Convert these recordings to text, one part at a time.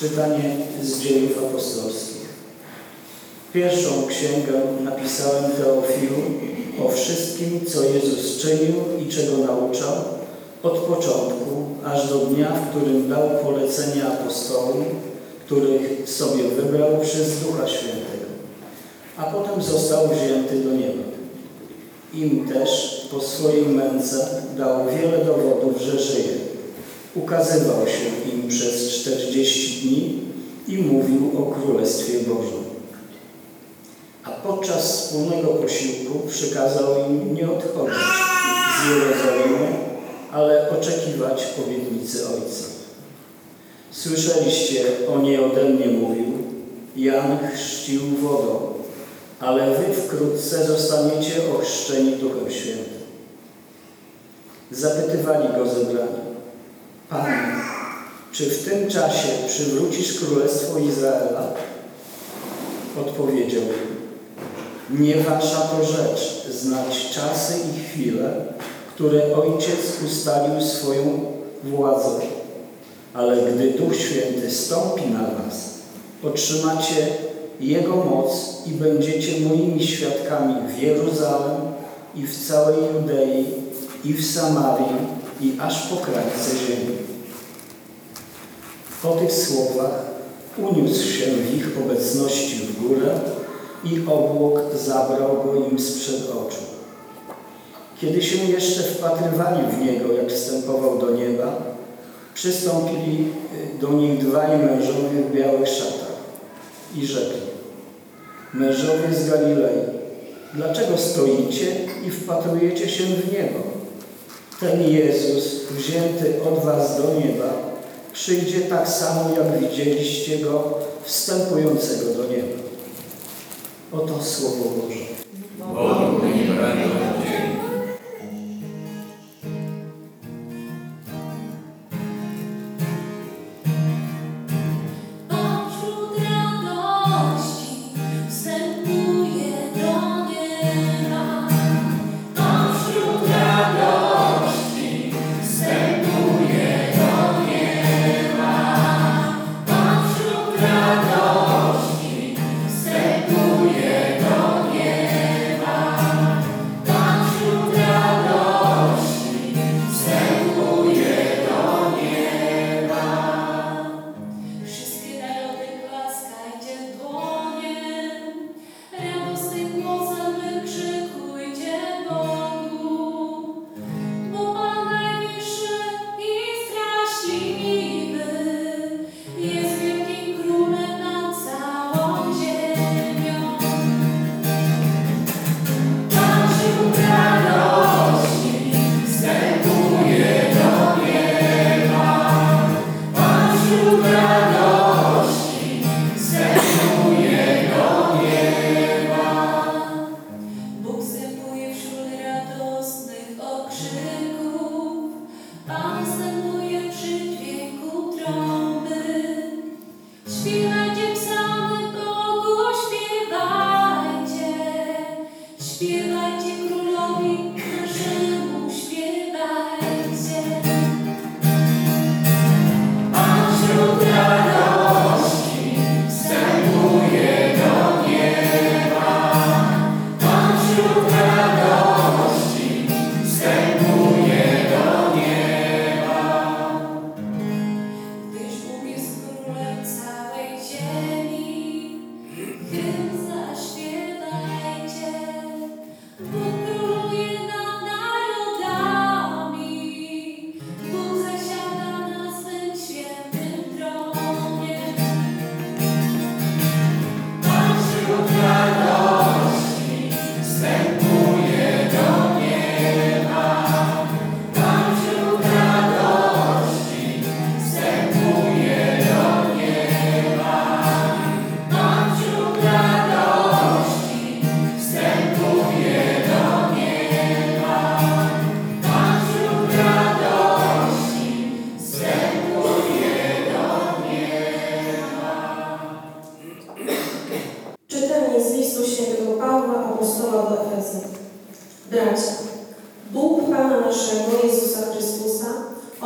Czytanie z dziejów apostolskich. Pierwszą księgę napisałem Teofilu o wszystkim, co Jezus czynił i czego nauczał, od początku aż do dnia, w którym dał polecenia apostołom, których sobie wybrał przez Ducha Świętego, a potem został wzięty do nieba. Im też po swojej męce dał wiele dowodów, że żyje ukazywał się im przez czterdzieści dni i mówił o Królestwie Bożym. A podczas wspólnego posiłku przykazał im nie odchodzić z Jerozolimy, ale oczekiwać obietnicy Ojca. Słyszeliście o niej ode mnie mówił, Jan chrzcił wodą, ale wy wkrótce zostaniecie ochrzczeni Duchem Świętym. Zapytywali go zebrani, Panie, czy w tym czasie przywrócisz Królestwo Izraela? Odpowiedział nie wasza to rzecz znać czasy i chwile, które Ojciec ustalił swoją władzą, ale gdy Duch Święty stąpi na was, otrzymacie Jego moc i będziecie moimi świadkami w Jeruzalem i w całej Judei i w Samarii i aż po krańce ziemi. Po tych słowach uniósł się w ich obecności w górę i obłok zabrał go im sprzed oczu. Kiedy się jeszcze wpatrywali w Niego, jak wstępował do nieba, przystąpili do nich dwaj mężowie w białych szatach i rzekli Mężowie z Galilei, dlaczego stoicie i wpatrujecie się w niebo? ten Jezus, wzięty od was do nieba, przyjdzie tak samo, jak widzieliście Go wstępującego do nieba. Oto Słowo Boże.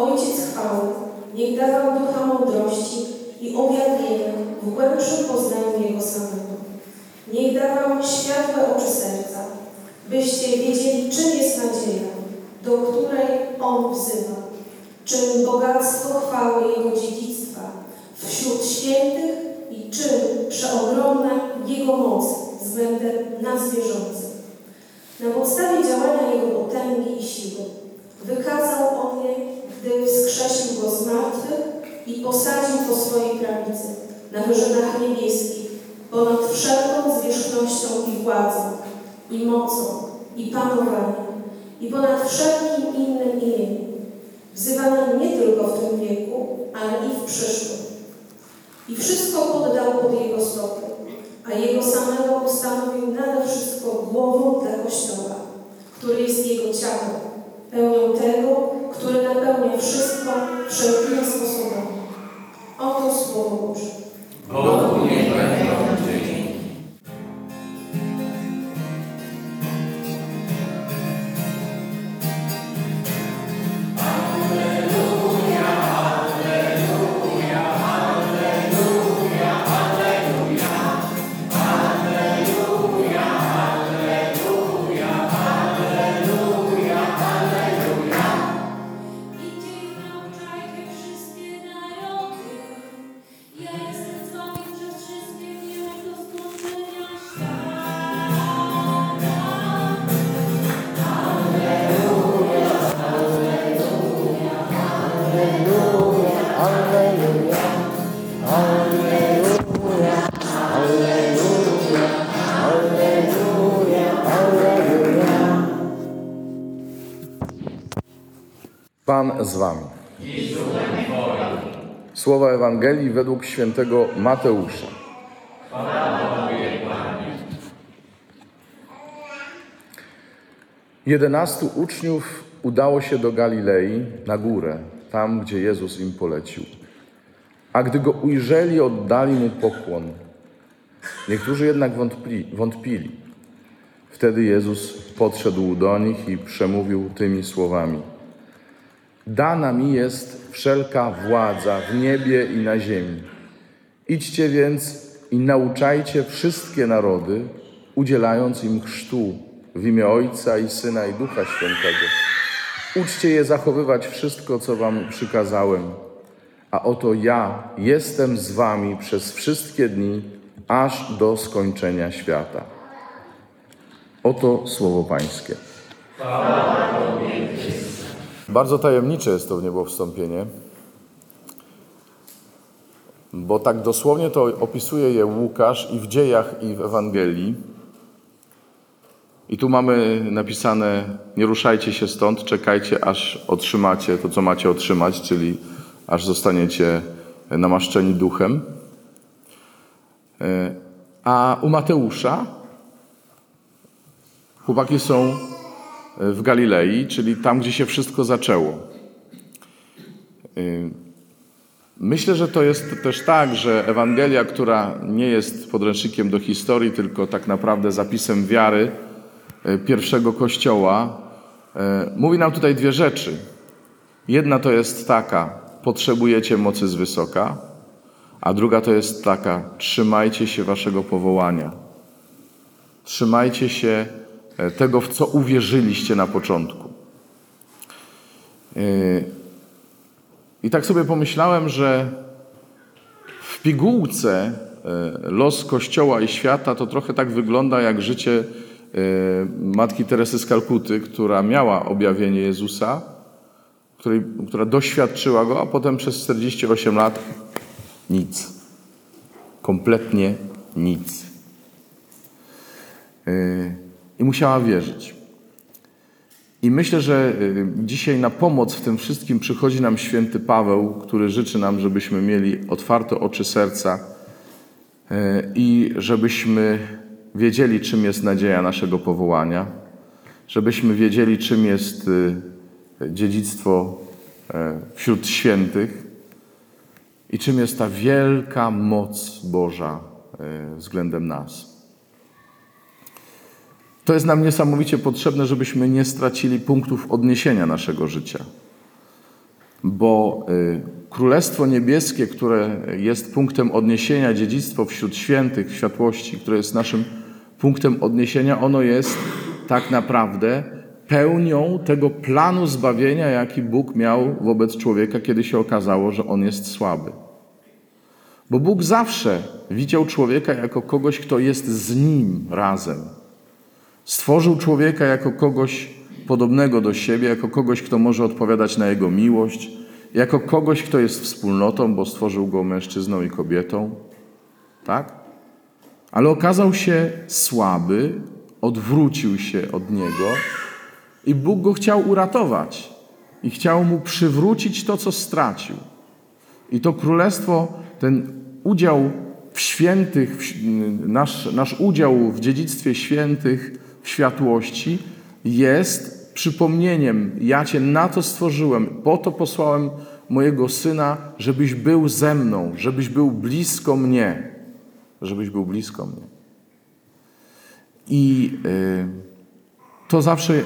Ojciec chwały, niech dawał ducha mądrości i objawienia w głębszym poznaniu Jego samego. Niech da Wam światłe oczy serca, byście wiedzieli, czym jest nadzieja, do której On wzywa, czym bogactwo chwały Jego dziedzictwa wśród świętych i czym przeogromna Jego moc względem nadzwierzących. Na podstawie działania Jego potęgi i siły wykazał On je, gdy wskrzesił Go z martwych i posadził po swojej prawicy na wyżynach niebieskich, ponad wszelką zwierzchnością i władzą, i mocą, i panowaniem, i ponad wszelkim innym imieniem, wzywanym nie tylko w tym wieku, ale i w przyszłym. I wszystko poddał pod Jego stopy, a Jego samego ustanowił nade wszystko głową dla Kościoła, który jest Jego ciałem, pełnią tego, który napełnia wszystko wszelkimi sposobami. Oto Słowo Boże. Z wami. Słowa Ewangelii według świętego Mateusza. Jedenastu uczniów udało się do Galilei na górę, tam gdzie Jezus im polecił. A gdy go ujrzeli, oddali mu pokłon. Niektórzy jednak wątpli, wątpili. Wtedy Jezus podszedł do nich i przemówił tymi słowami. Dana mi jest wszelka władza w niebie i na ziemi. Idźcie więc i nauczajcie wszystkie narody, udzielając im chrztu w imię Ojca i Syna i Ducha Świętego. Uczcie je zachowywać wszystko, co wam przykazałem. A oto ja jestem z wami przez wszystkie dni, aż do skończenia świata. Oto słowo Pańskie. Bardzo tajemnicze jest to w niebo wstąpienie, bo tak dosłownie to opisuje je Łukasz i w dziejach, i w Ewangelii. I tu mamy napisane: Nie ruszajcie się stąd, czekajcie, aż otrzymacie to, co macie otrzymać, czyli aż zostaniecie namaszczeni duchem. E, A u Mateusza chłopaki są w Galilei, czyli tam, gdzie się wszystko zaczęło. Y, Myślę, że to jest też tak, że Ewangelia, która nie jest podręcznikiem do historii, tylko tak naprawdę zapisem wiary y, pierwszego kościoła, y, mówi nam tutaj dwie rzeczy. Jedna to jest taka, potrzebujecie mocy z wysoka, a druga to jest taka, trzymajcie się waszego powołania. Trzymajcie się tego, w co uwierzyliście na początku. Yy, I tak sobie pomyślałem, że w pigułce e, los Kościoła i świata to trochę tak wygląda jak życie e, matki Teresy z Kalkuty, która miała objawienie Jezusa, której, która doświadczyła go, a potem przez 48 lat nic. Kompletnie nic. I musiała wierzyć. I myślę, że yy, dzisiaj na pomoc w tym wszystkim przychodzi nam święty Paweł, który życzy nam, żebyśmy mieli otwarte oczy serca yy, i żebyśmy wiedzieli, czym jest nadzieja naszego powołania, żebyśmy wiedzieli, czym jest dziedzictwo wśród świętych i czym jest ta wielka moc Boża względem nas. To jest nam niesamowicie potrzebne, żebyśmy nie stracili punktów odniesienia naszego życia. Bo y, Królestwo Niebieskie, które jest punktem odniesienia, dziedzictwo wśród świętych, światłości, które jest naszym punktem odniesienia, ono jest tak naprawdę pełnią tego planu zbawienia, jaki Bóg miał wobec człowieka, kiedy się okazało, że on jest słaby. Bo Bóg zawsze widział człowieka jako kogoś, kto jest z nim razem. Stworzył człowieka jako kogoś podobnego do siebie, jako kogoś, kto może odpowiadać na jego miłość, jako kogoś, kto jest wspólnotą, bo stworzył go mężczyzną i kobietą. Tak? Ale okazał się słaby, odwrócił się od niego i Bóg go chciał uratować i chciał mu przywrócić to, co stracił. I to królestwo, ten udział w świętych, nasz, nasz udział w dziedzictwie świętych, światłości jest przypomnieniem. Ja Cię na to stworzyłem, po to posłałem mojego syna, żebyś był ze mną, żebyś był blisko mnie. Żebyś był blisko mnie. I y, to zawsze y,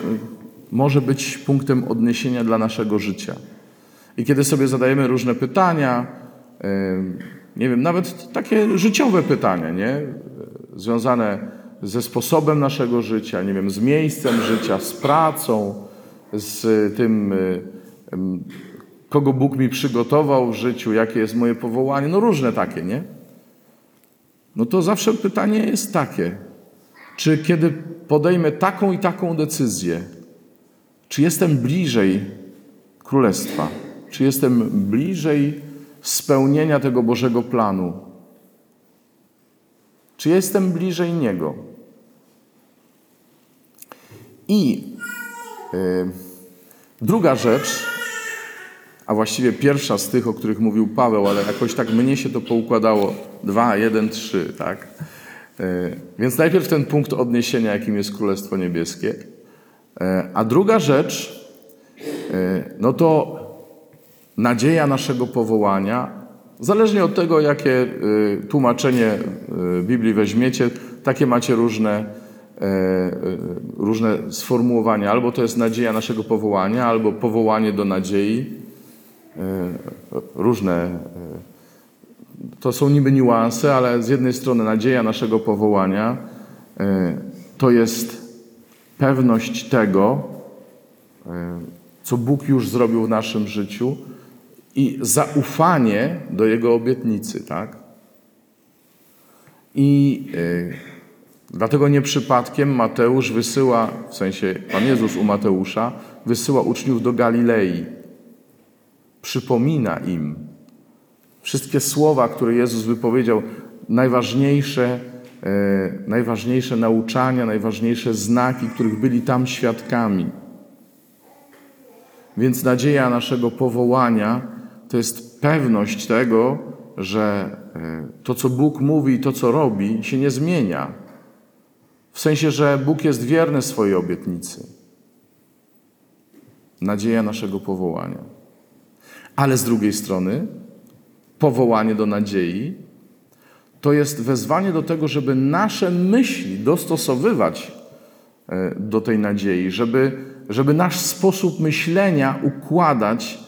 może być punktem odniesienia dla naszego życia. I kiedy sobie zadajemy różne pytania, y, nie wiem, nawet takie życiowe pytania, nie? Związane ze sposobem naszego życia, nie wiem, z miejscem życia, z pracą, z tym, y, kogo Bóg mi przygotował w życiu, jakie jest moje powołanie, no różne takie, nie? No to zawsze pytanie jest takie, czy kiedy podejmę taką i taką decyzję, czy jestem bliżej Królestwa? Czy jestem bliżej spełnienia tego Bożego planu? Czy jestem bliżej Niego? I y, druga rzecz, a właściwie pierwsza z tych, o których mówił Paweł, ale jakoś tak mnie się to poukładało. Dwa, jeden, trzy, tak? Y, więc najpierw ten punkt odniesienia, jakim jest Królestwo Niebieskie. Y, a druga rzecz, no to nadzieja naszego powołania, zależnie od tego, jakie tłumaczenie Biblii weźmiecie, takie macie różne, różne sformułowania. Albo to jest nadzieja naszego powołania, albo powołanie do nadziei. E, Różne. e, To są niby niuanse, ale z jednej strony nadzieja naszego powołania e, to jest pewność tego, e, co Bóg już zrobił w naszym życiu i zaufanie do Jego obietnicy, tak? I dlatego nie przypadkiem Mateusz wysyła, w sensie Pan Jezus u Mateusza, wysyła uczniów do Galilei. Przypomina im wszystkie słowa, które Jezus wypowiedział, najważniejsze, e, najważniejsze nauczania, najważniejsze znaki, których byli tam świadkami. Więc nadzieja naszego powołania to jest pewność tego, że e, to, co Bóg mówi i to, co robi, się nie zmienia. W sensie, że Bóg jest wierny swojej obietnicy. Nadzieja naszego powołania. Ale z drugiej strony, powołanie do nadziei to jest wezwanie do tego, żeby nasze myśli dostosowywać e, do tej nadziei, żeby, żeby nasz sposób myślenia układać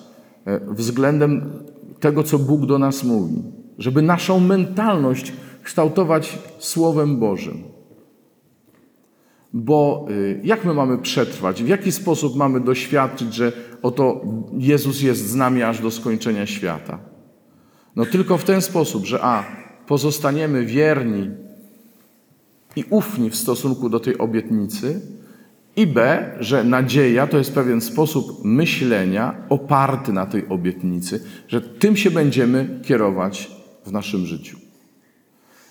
e, względem tego, co Bóg do nas mówi, żeby naszą mentalność kształtować Słowem Bożym. Bo y, jak my mamy przetrwać? W jaki sposób mamy doświadczyć, że oto Jezus jest z nami aż do skończenia świata? No tylko w ten sposób, że a, pozostaniemy wierni i ufni w stosunku do tej obietnicy, i b, że nadzieja to jest pewien sposób myślenia oparty na tej obietnicy, że tym się będziemy kierować w naszym życiu.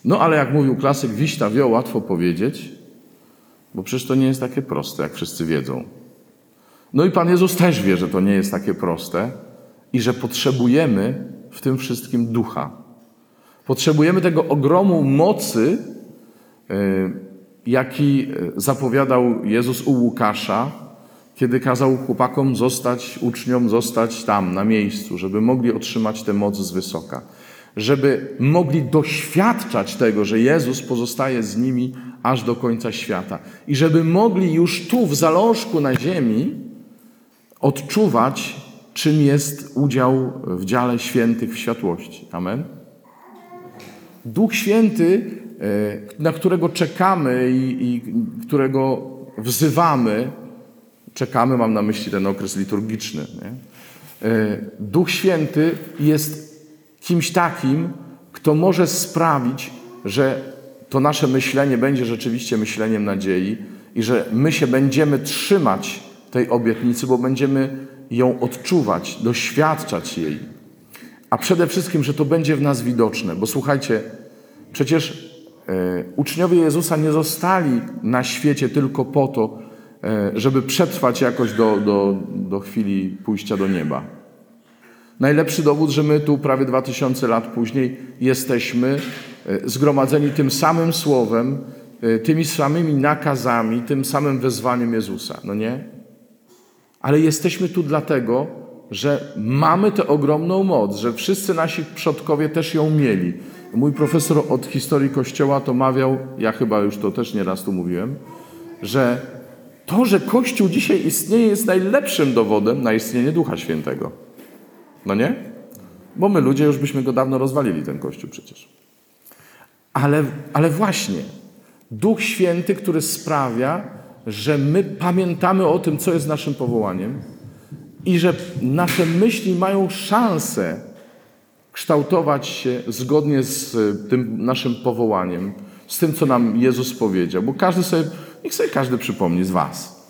No ale jak mówił klasyk, wio, łatwo powiedzieć, bo przecież to nie jest takie proste, jak wszyscy wiedzą. No i Pan Jezus też wie, że to nie jest takie proste i że potrzebujemy w tym wszystkim ducha. Potrzebujemy tego ogromu mocy, yy, jaki zapowiadał Jezus u Łukasza, kiedy kazał chłopakom zostać, uczniom zostać tam, na miejscu, żeby mogli otrzymać tę moc z wysoka. Żeby mogli doświadczać tego, że Jezus pozostaje z nimi aż do końca świata. I żeby mogli już tu, w zalążku na ziemi, odczuwać czym jest udział w dziale świętych w światłości. Amen. Duch Święty, e, na którego czekamy i, i którego wzywamy, czekamy, mam na myśli ten okres liturgiczny. Nie? E, Duch Święty jest kimś takim, kto może sprawić, że to nasze myślenie będzie rzeczywiście myśleniem nadziei i że my się będziemy trzymać tej obietnicy, bo będziemy ją odczuwać, doświadczać jej. A przede wszystkim, że to będzie w nas widoczne, bo słuchajcie, przecież e, uczniowie Jezusa nie zostali na świecie tylko po to, e, żeby przetrwać jakoś do, do, do chwili pójścia do nieba. Najlepszy dowód, że my tu prawie 2000 lat później jesteśmy e, zgromadzeni tym samym słowem, e, tymi samymi nakazami, tym samym wezwaniem Jezusa. No nie? Ale jesteśmy tu dlatego, że mamy tę ogromną moc, że wszyscy nasi przodkowie też ją mieli. Mój profesor od historii Kościoła to mawiał, ja chyba już to też nieraz tu mówiłem, że to, że Kościół dzisiaj istnieje, jest najlepszym dowodem na istnienie Ducha Świętego. No nie? Bo my ludzie już byśmy go dawno rozwalili, ten Kościół przecież. Ale, ale właśnie, Duch Święty, który sprawia, że my pamiętamy o tym, co jest naszym powołaniem i że nasze myśli mają szansę kształtować się zgodnie z y, tym naszym powołaniem, z tym, co nam Jezus powiedział. Bo każdy sobie, niech sobie każdy przypomni z Was.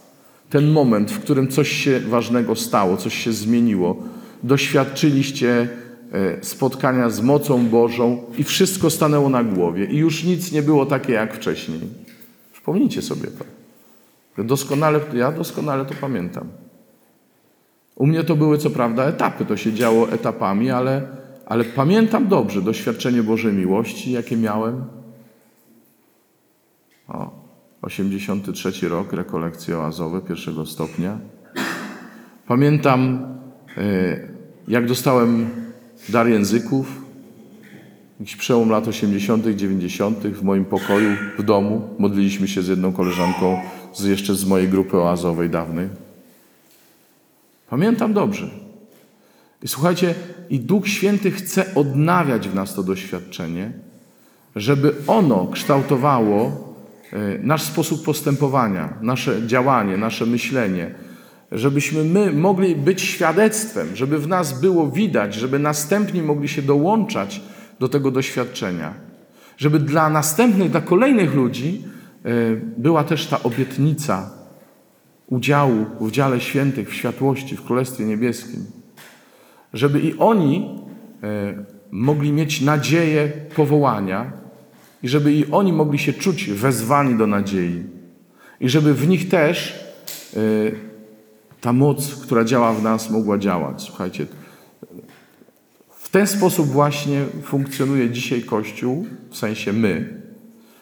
Ten moment, w którym coś się ważnego stało, coś się zmieniło, doświadczyliście e, spotkania z mocą Bożą i wszystko stanęło na głowie i już nic nie było takie jak wcześniej. Przypomnijcie sobie to. Doskonale, ja doskonale to pamiętam. U mnie to były co prawda etapy, to się działo etapami, ale, ale pamiętam dobrze doświadczenie Bożej miłości, jakie miałem. O, 83 rok, rekolekcje oazowe pierwszego stopnia. Pamiętam, e, jak dostałem dar języków, jakiś przełom lat 80., 90. w moim pokoju, w domu. Modliliśmy się z jedną koleżanką, z, jeszcze z mojej grupy oazowej dawnej. Pamiętam dobrze. I słuchajcie, i Duch Święty chce odnawiać w nas to doświadczenie, żeby ono kształtowało e, nasz sposób postępowania, nasze działanie, nasze myślenie, żebyśmy my mogli być świadectwem, żeby w nas było widać, żeby następni mogli się dołączać do tego doświadczenia, żeby dla następnych, dla kolejnych ludzi e, była też ta obietnica udziału w dziale świętych, w światłości, w Królestwie Niebieskim. Żeby i oni e, mogli mieć nadzieję powołania i żeby i oni mogli się czuć wezwani do nadziei. I żeby w nich też e, ta moc, która działa w nas, mogła działać. Słuchajcie, w ten sposób właśnie funkcjonuje dzisiaj Kościół, w sensie my.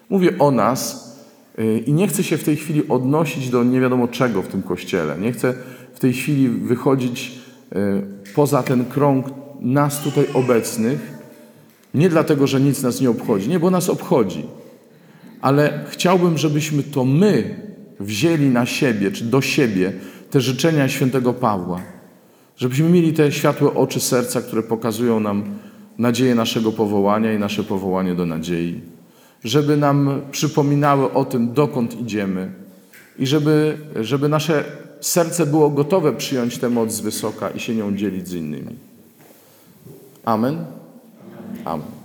Mówię o nas yy, i nie chcę się w tej chwili odnosić do nie wiadomo czego w tym Kościele. Nie chcę w tej chwili wychodzić yy, poza ten krąg nas tutaj obecnych. Nie dlatego, że nic nas nie obchodzi. Nie, bo nas obchodzi. Ale chciałbym, żebyśmy to my wzięli na siebie, czy do siebie te życzenia świętego Pawła. Żebyśmy mieli te światłe oczy serca, które pokazują nam nadzieję naszego powołania i nasze powołanie do nadziei. Żeby nam przypominały o tym, dokąd idziemy i żeby, żeby nasze serce było gotowe przyjąć tę moc z wysoka i się nią dzielić z innymi. Amen. Amen.